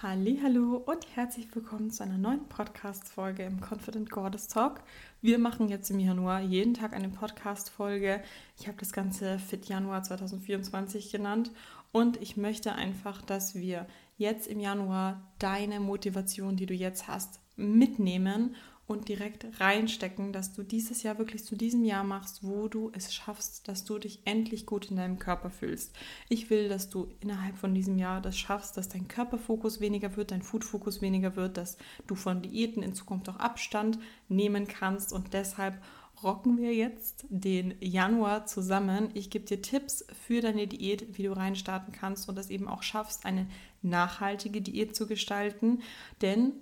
Hallo und herzlich willkommen zu einer neuen Podcast Folge im Confident Goddess Talk. Wir machen jetzt im Januar jeden Tag eine Podcast Folge. Ich habe das ganze Fit Januar 2024 genannt und ich möchte einfach, dass wir jetzt im Januar deine Motivation, die du jetzt hast, mitnehmen und direkt reinstecken, dass du dieses Jahr wirklich zu diesem Jahr machst, wo du es schaffst, dass du dich endlich gut in deinem Körper fühlst. Ich will, dass du innerhalb von diesem Jahr das schaffst, dass dein Körperfokus weniger wird, dein Foodfokus weniger wird, dass du von Diäten in Zukunft auch Abstand nehmen kannst und deshalb rocken wir jetzt den Januar zusammen. Ich gebe dir Tipps für deine Diät, wie du reinstarten kannst und das eben auch schaffst, eine nachhaltige Diät zu gestalten, denn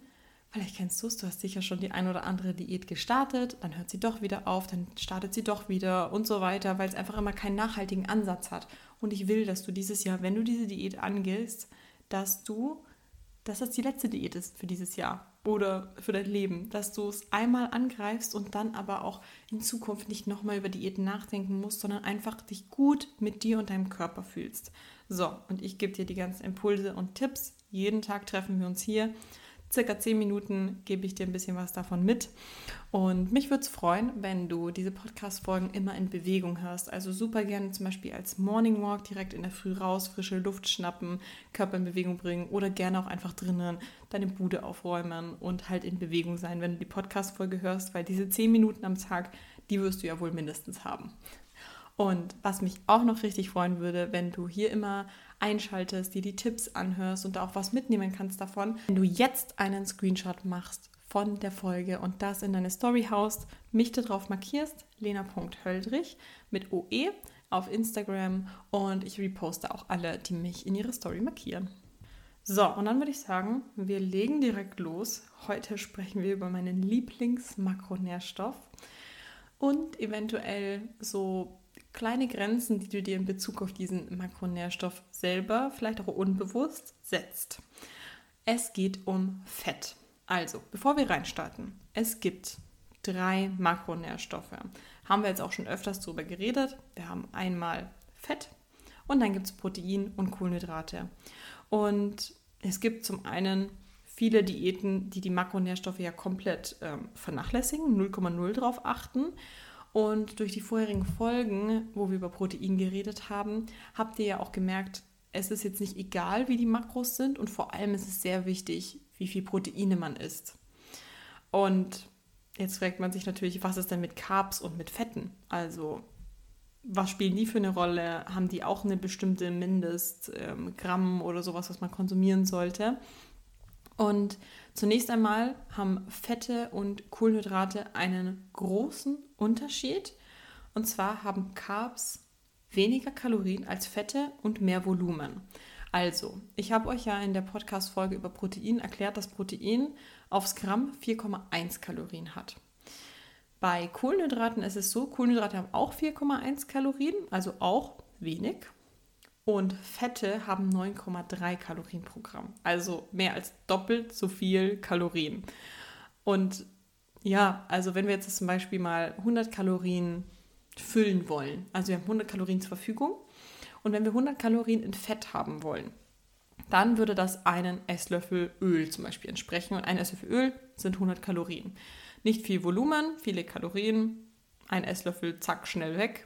Vielleicht kennst du es, du hast sicher schon die ein oder andere Diät gestartet, dann hört sie doch wieder auf, dann startet sie doch wieder und so weiter, weil es einfach immer keinen nachhaltigen Ansatz hat. Und ich will, dass du dieses Jahr, wenn du diese Diät angehst, dass du, dass das die letzte Diät ist für dieses Jahr oder für dein Leben, dass du es einmal angreifst und dann aber auch in Zukunft nicht nochmal über Diäten nachdenken musst, sondern einfach dich gut mit dir und deinem Körper fühlst. So, und ich gebe dir die ganzen Impulse und Tipps. Jeden Tag treffen wir uns hier circa 10 Minuten gebe ich dir ein bisschen was davon mit. Und mich würde es freuen, wenn du diese Podcast-Folgen immer in Bewegung hörst. Also super gerne zum Beispiel als Morning Walk direkt in der Früh raus, frische Luft schnappen, Körper in Bewegung bringen oder gerne auch einfach drinnen deine Bude aufräumen und halt in Bewegung sein, wenn du die Podcast-Folge hörst, weil diese 10 Minuten am Tag, die wirst du ja wohl mindestens haben. Und was mich auch noch richtig freuen würde, wenn du hier immer einschaltest, dir die Tipps anhörst und da auch was mitnehmen kannst davon, wenn du jetzt einen Screenshot machst von der Folge und das in deine Story haust, mich darauf markierst, lena.höldrich mit OE auf Instagram und ich reposte auch alle, die mich in ihre Story markieren. So, und dann würde ich sagen, wir legen direkt los. Heute sprechen wir über meinen Lieblingsmakronährstoff und eventuell so kleine Grenzen, die du dir in Bezug auf diesen Makronährstoff selber, vielleicht auch unbewusst, setzt. Es geht um Fett. Also, bevor wir reinstarten, es gibt drei Makronährstoffe. Haben wir jetzt auch schon öfters darüber geredet. Wir haben einmal Fett und dann gibt es Protein und Kohlenhydrate. Und es gibt zum einen viele Diäten, die die Makronährstoffe ja komplett ähm, vernachlässigen, 0,0 drauf achten. Und durch die vorherigen Folgen, wo wir über Protein geredet haben, habt ihr ja auch gemerkt, es ist jetzt nicht egal, wie die Makros sind und vor allem ist es sehr wichtig, wie viel Proteine man isst. Und jetzt fragt man sich natürlich, was ist denn mit Carbs und mit Fetten? Also was spielen die für eine Rolle? Haben die auch eine bestimmte Mindestgramm ähm, oder sowas, was man konsumieren sollte? Und zunächst einmal haben Fette und Kohlenhydrate einen großen Unterschied. Und zwar haben Carbs weniger Kalorien als Fette und mehr Volumen. Also, ich habe euch ja in der Podcast-Folge über Protein erklärt, dass Protein aufs Gramm 4,1 Kalorien hat. Bei Kohlenhydraten ist es so, Kohlenhydrate haben auch 4,1 Kalorien, also auch wenig. Und Fette haben 9,3 Kalorien pro Gramm. Also mehr als doppelt so viel Kalorien. Und ja, also wenn wir jetzt zum Beispiel mal 100 Kalorien füllen wollen, also wir haben 100 Kalorien zur Verfügung und wenn wir 100 Kalorien in Fett haben wollen, dann würde das einen Esslöffel Öl zum Beispiel entsprechen und ein Esslöffel Öl sind 100 Kalorien. Nicht viel Volumen, viele Kalorien, ein Esslöffel, zack, schnell weg.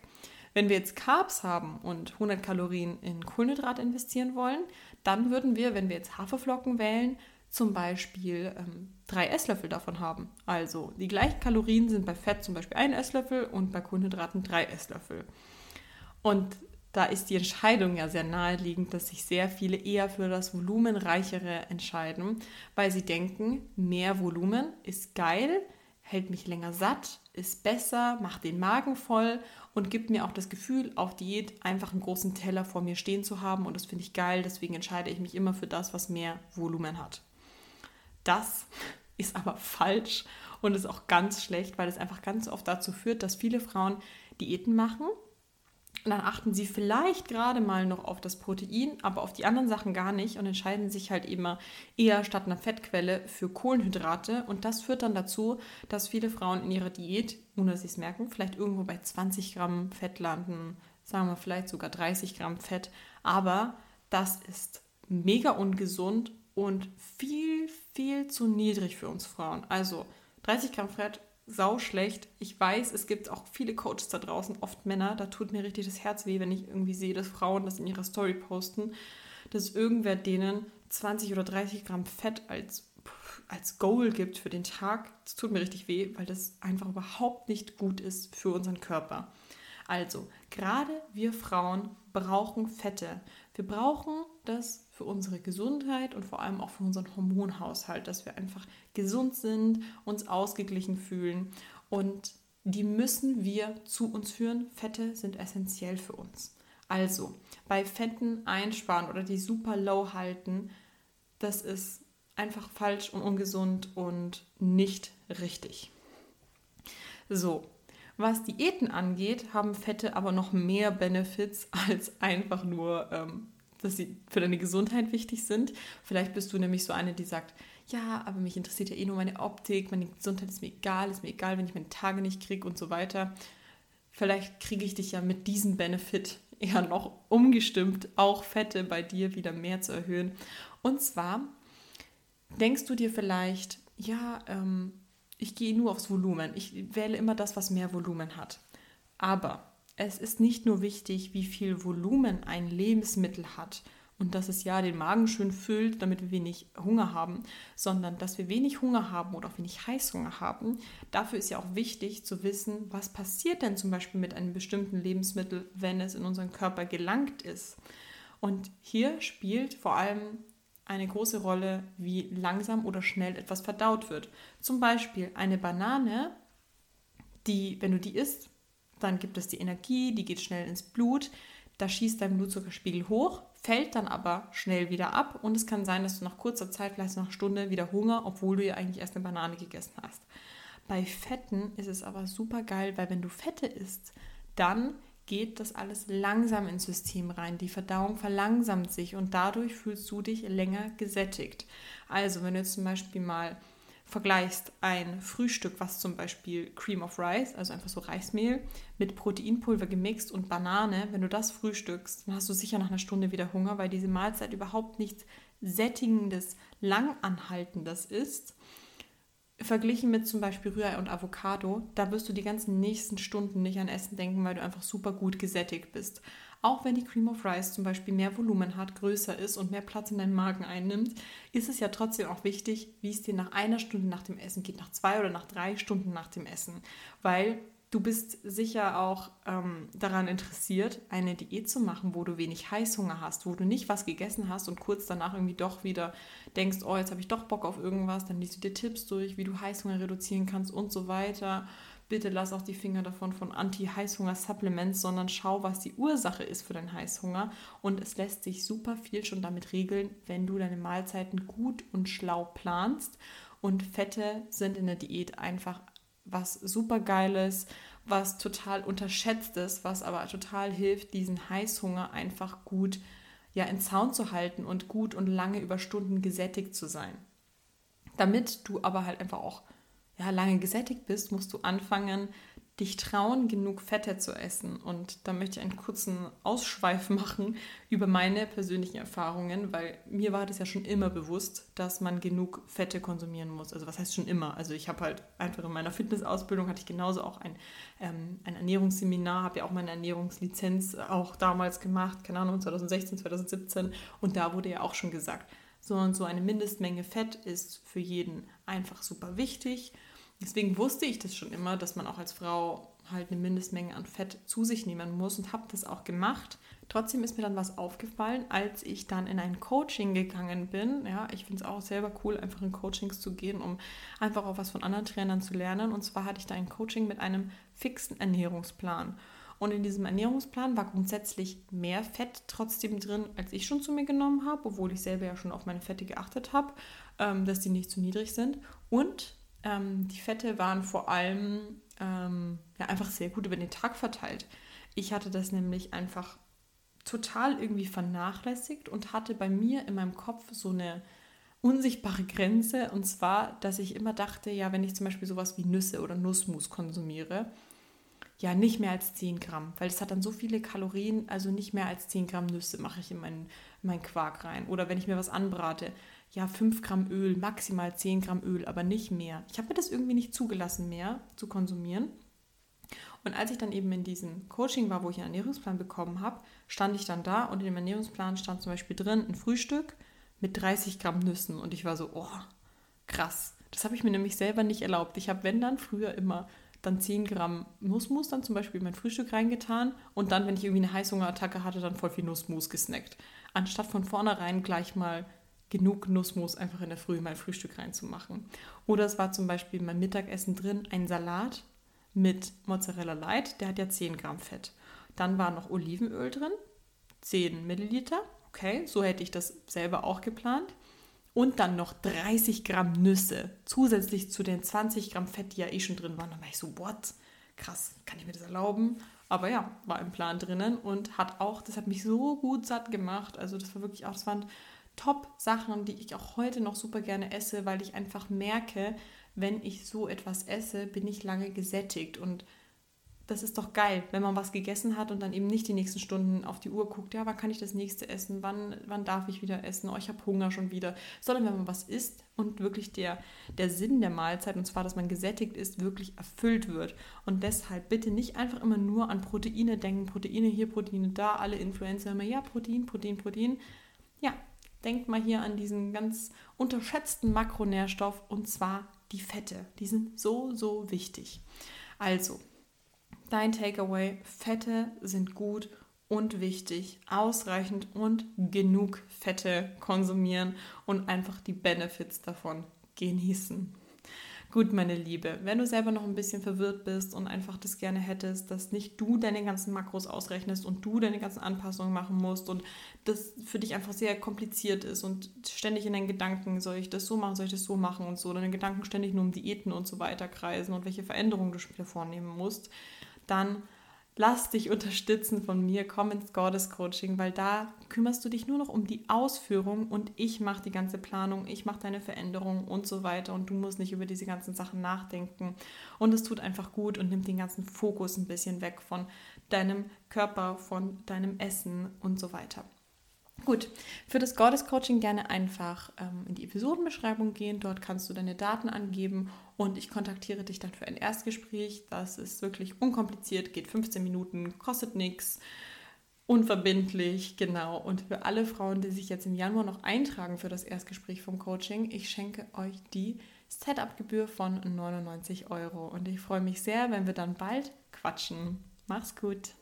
Wenn wir jetzt Carbs haben und 100 Kalorien in Kohlenhydrat investieren wollen, dann würden wir, wenn wir jetzt Haferflocken wählen, zum Beispiel ähm, drei Esslöffel davon haben. Also die gleichen Kalorien sind bei Fett zum Beispiel ein Esslöffel und bei Kohlenhydraten drei Esslöffel. Und da ist die Entscheidung ja sehr naheliegend, dass sich sehr viele eher für das Volumenreichere entscheiden, weil sie denken, mehr Volumen ist geil, hält mich länger satt, ist besser, macht den Magen voll und gibt mir auch das Gefühl, auf Diät einfach einen großen Teller vor mir stehen zu haben. Und das finde ich geil, deswegen entscheide ich mich immer für das, was mehr Volumen hat. Das ist aber falsch und ist auch ganz schlecht, weil es einfach ganz oft dazu führt, dass viele Frauen Diäten machen dann achten sie vielleicht gerade mal noch auf das Protein, aber auf die anderen Sachen gar nicht und entscheiden sich halt immer eher statt einer Fettquelle für Kohlenhydrate. Und das führt dann dazu, dass viele Frauen in ihrer Diät, ohne dass sie es merken, vielleicht irgendwo bei 20 Gramm Fett landen, sagen wir vielleicht sogar 30 Gramm Fett. Aber das ist mega ungesund und viel, viel zu niedrig für uns Frauen. Also 30 Gramm Fett, sau schlecht. Ich weiß, es gibt auch viele Coaches da draußen, oft Männer. Da tut mir richtig das Herz weh, wenn ich irgendwie sehe, dass Frauen das in ihrer Story posten, dass irgendwer denen 20 oder 30 Gramm Fett als, als Goal gibt für den Tag. Das tut mir richtig weh, weil das einfach überhaupt nicht gut ist für unseren Körper. Also, gerade wir Frauen brauchen Fette. Wir brauchen das für unsere Gesundheit und vor allem auch für unseren Hormonhaushalt, dass wir einfach gesund sind, uns ausgeglichen fühlen und die müssen wir zu uns führen. Fette sind essentiell für uns. Also, bei Fetten einsparen oder die super low halten, das ist einfach falsch und ungesund und nicht richtig. So, was Diäten angeht, haben Fette aber noch mehr Benefits als einfach nur, ähm, dass sie für deine Gesundheit wichtig sind. Vielleicht bist du nämlich so eine, die sagt, ja, aber mich interessiert ja eh nur meine Optik, meine Gesundheit ist mir egal, ist mir egal, wenn ich meine Tage nicht kriege und so weiter. Vielleicht kriege ich dich ja mit diesem Benefit eher noch umgestimmt, auch Fette bei dir wieder mehr zu erhöhen. Und zwar denkst du dir vielleicht, ja, ähm, ich gehe nur aufs Volumen. Ich wähle immer das, was mehr Volumen hat. Aber es ist nicht nur wichtig, wie viel Volumen ein Lebensmittel hat und dass es ja den Magen schön füllt, damit wir wenig Hunger haben, sondern dass wir wenig Hunger haben oder auch wenig Heißhunger haben. Dafür ist ja auch wichtig zu wissen, was passiert denn zum Beispiel mit einem bestimmten Lebensmittel, wenn es in unseren Körper gelangt ist. Und hier spielt vor allem eine große Rolle, wie langsam oder schnell etwas verdaut wird. Zum Beispiel eine Banane, die, wenn du die isst, dann gibt es die Energie, die geht schnell ins Blut, da schießt dein Blutzuckerspiegel hoch, fällt dann aber schnell wieder ab und es kann sein, dass du nach kurzer Zeit, vielleicht nach Stunde, wieder Hunger, obwohl du ja eigentlich erst eine Banane gegessen hast. Bei Fetten ist es aber super geil, weil wenn du Fette isst, dann geht das alles langsam ins System rein. Die Verdauung verlangsamt sich und dadurch fühlst du dich länger gesättigt. Also, wenn du jetzt zum Beispiel mal vergleichst ein Frühstück, was zum Beispiel Cream of Rice, also einfach so Reismehl, mit Proteinpulver gemixt und Banane, wenn du das frühstückst, dann hast du sicher nach einer Stunde wieder Hunger, weil diese Mahlzeit überhaupt nichts Sättigendes, Langanhaltendes ist verglichen mit zum Beispiel Rührei und Avocado, da wirst du die ganzen nächsten Stunden nicht an Essen denken, weil du einfach super gut gesättigt bist. Auch wenn die Cream of Rice zum Beispiel mehr Volumen hat, größer ist und mehr Platz in deinem Magen einnimmt, ist es ja trotzdem auch wichtig, wie es dir nach einer Stunde nach dem Essen geht, nach zwei oder nach drei Stunden nach dem Essen. Weil Du bist sicher auch ähm, daran interessiert, eine Diät zu machen, wo du wenig Heißhunger hast, wo du nicht was gegessen hast und kurz danach irgendwie doch wieder denkst, oh, jetzt habe ich doch Bock auf irgendwas, dann liest du dir Tipps durch, wie du Heißhunger reduzieren kannst und so weiter. Bitte lass auch die Finger davon von Anti-Heißhunger-Supplements, sondern schau, was die Ursache ist für deinen Heißhunger. Und es lässt sich super viel schon damit regeln, wenn du deine Mahlzeiten gut und schlau planst. Und Fette sind in der Diät einfach was super geiles, was total unterschätzt ist, was aber total hilft, diesen Heißhunger einfach gut ja in Zaun zu halten und gut und lange über Stunden gesättigt zu sein. Damit du aber halt einfach auch ja, lange gesättigt bist, musst du anfangen, dich trauen, genug Fette zu essen. Und da möchte ich einen kurzen Ausschweif machen über meine persönlichen Erfahrungen, weil mir war das ja schon immer bewusst, dass man genug Fette konsumieren muss. Also was heißt schon immer? Also ich habe halt einfach in meiner Fitnessausbildung hatte ich genauso auch ein, ähm, ein Ernährungsseminar, habe ja auch meine Ernährungslizenz auch damals gemacht, keine Ahnung, 2016, 2017. Und da wurde ja auch schon gesagt, so und so eine Mindestmenge Fett ist für jeden einfach super wichtig. Deswegen wusste ich das schon immer, dass man auch als Frau halt eine Mindestmenge an Fett zu sich nehmen muss und habe das auch gemacht. Trotzdem ist mir dann was aufgefallen, als ich dann in ein Coaching gegangen bin. Ja, ich finde es auch selber cool, einfach in Coachings zu gehen, um einfach auch was von anderen Trainern zu lernen. Und zwar hatte ich da ein Coaching mit einem fixen Ernährungsplan. Und in diesem Ernährungsplan war grundsätzlich mehr Fett trotzdem drin, als ich schon zu mir genommen habe, obwohl ich selber ja schon auf meine Fette geachtet habe, ähm, dass die nicht zu niedrig sind. Und ähm, die Fette waren vor allem ähm, ja, einfach sehr gut über den Tag verteilt. Ich hatte das nämlich einfach total irgendwie vernachlässigt und hatte bei mir in meinem Kopf so eine unsichtbare Grenze. Und zwar, dass ich immer dachte, ja, wenn ich zum Beispiel sowas wie Nüsse oder Nussmus konsumiere, ja, nicht mehr als 10 Gramm, weil es hat dann so viele Kalorien, also nicht mehr als 10 Gramm Nüsse mache ich in meinen, in meinen Quark rein. Oder wenn ich mir was anbrate, ja 5 Gramm Öl, maximal 10 Gramm Öl, aber nicht mehr. Ich habe mir das irgendwie nicht zugelassen mehr zu konsumieren. Und als ich dann eben in diesem Coaching war, wo ich einen Ernährungsplan bekommen habe, stand ich dann da und in dem Ernährungsplan stand zum Beispiel drin ein Frühstück mit 30 Gramm Nüssen. Und ich war so, oh, krass. Das habe ich mir nämlich selber nicht erlaubt. Ich habe, wenn dann, früher immer dann 10 Gramm Nussmus dann zum Beispiel in mein Frühstück reingetan und dann, wenn ich irgendwie eine Heißhungerattacke hatte, dann voll viel Nussmus gesnackt. Anstatt von vornherein gleich mal genug Nussmus einfach in der Früh in mein Frühstück reinzumachen. Oder es war zum Beispiel mein Mittagessen drin ein Salat mit Mozzarella Light, der hat ja 10 Gramm Fett. Dann war noch Olivenöl drin, 10 Milliliter. Okay, so hätte ich das selber auch geplant. Und dann noch 30 Gramm Nüsse, zusätzlich zu den 20 Gramm Fett, die ja eh schon drin waren. Dann war ich so, what? Krass, kann ich mir das erlauben? Aber ja, war im Plan drinnen und hat auch, das hat mich so gut satt gemacht. Also das war wirklich auch, das waren Top-Sachen, die ich auch heute noch super gerne esse, weil ich einfach merke, wenn ich so etwas esse, bin ich lange gesättigt. Und das ist doch geil, wenn man was gegessen hat und dann eben nicht die nächsten Stunden auf die Uhr guckt, ja, wann kann ich das nächste essen, wann, wann darf ich wieder essen, oh, ich habe Hunger schon wieder, sondern wenn man was isst und wirklich der, der Sinn der Mahlzeit, und zwar, dass man gesättigt ist, wirklich erfüllt wird. Und deshalb bitte nicht einfach immer nur an Proteine denken, Proteine hier, Proteine da, alle Influencer immer, ja, Protein, Protein, Protein. Ja, denkt mal hier an diesen ganz unterschätzten Makronährstoff und zwar die Fette. Die sind so, so wichtig. Also, dein Takeaway, Fette sind gut und wichtig, ausreichend und genug Fette konsumieren und einfach die Benefits davon genießen. Gut, meine Liebe, wenn du selber noch ein bisschen verwirrt bist und einfach das gerne hättest, dass nicht du deine ganzen Makros ausrechnest und du deine ganzen Anpassungen machen musst und das für dich einfach sehr kompliziert ist und ständig in deinen Gedanken, soll ich das so machen, soll ich das so machen und so, deine Gedanken ständig nur um Diäten und so weiter kreisen und welche Veränderungen du später vornehmen musst, dann lass dich unterstützen von mir, komm ins Goddess Coaching, weil da kümmerst du dich nur noch um die Ausführung und ich mache die ganze Planung, ich mache deine Veränderungen und so weiter und du musst nicht über diese ganzen Sachen nachdenken und es tut einfach gut und nimmt den ganzen Fokus ein bisschen weg von deinem Körper, von deinem Essen und so weiter. Gut, für das Goddess Coaching gerne einfach ähm, in die Episodenbeschreibung gehen. Dort kannst du deine Daten angeben und ich kontaktiere dich dann für ein Erstgespräch. Das ist wirklich unkompliziert, geht 15 Minuten, kostet nichts, unverbindlich, genau. Und für alle Frauen, die sich jetzt im Januar noch eintragen für das Erstgespräch vom Coaching, ich schenke euch die Setup-Gebühr von 99 Euro. Und ich freue mich sehr, wenn wir dann bald quatschen. Mach's gut.